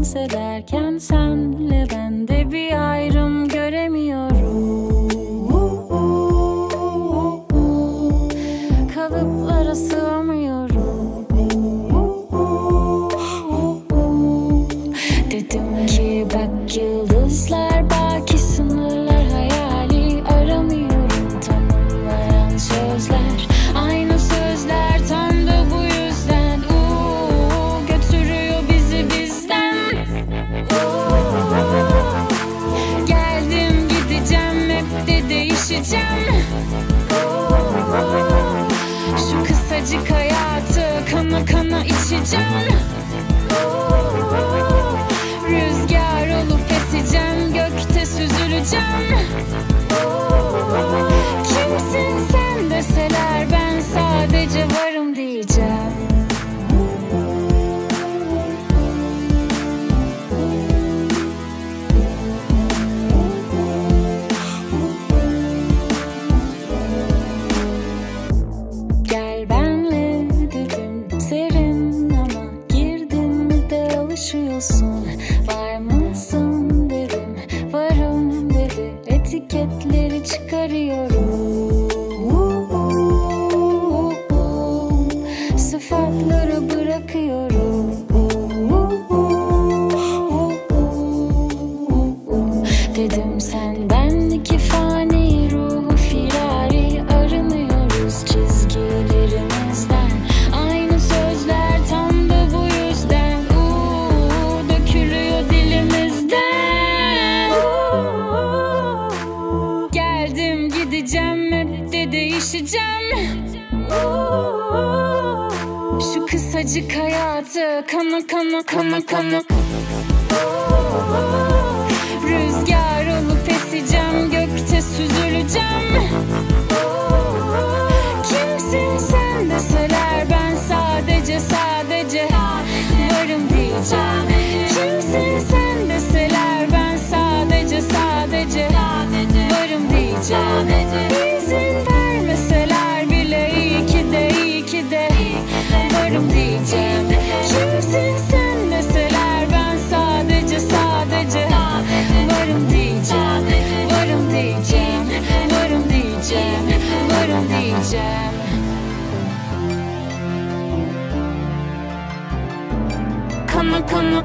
dans ederken senle ben de bir ayrım göremiyorum. Kalıplara sığamıyorum. Dedim ki bak yıldızlar baki edeceğim. Şu kısacık hayatı kana kana içeceğim. Rüzgar olup eseceğim gökte süzüleceğim. Alışıyorsun Var mısın dedim varım dedi. Etiketleri çıkarıyorum. Sıfatları bırakıyorum. Dedim senden Gideceğim hep de değişeceğim. Şu kısacık hayatı kana kana kana kana Rüzgar Varım diyeceğim Kana kana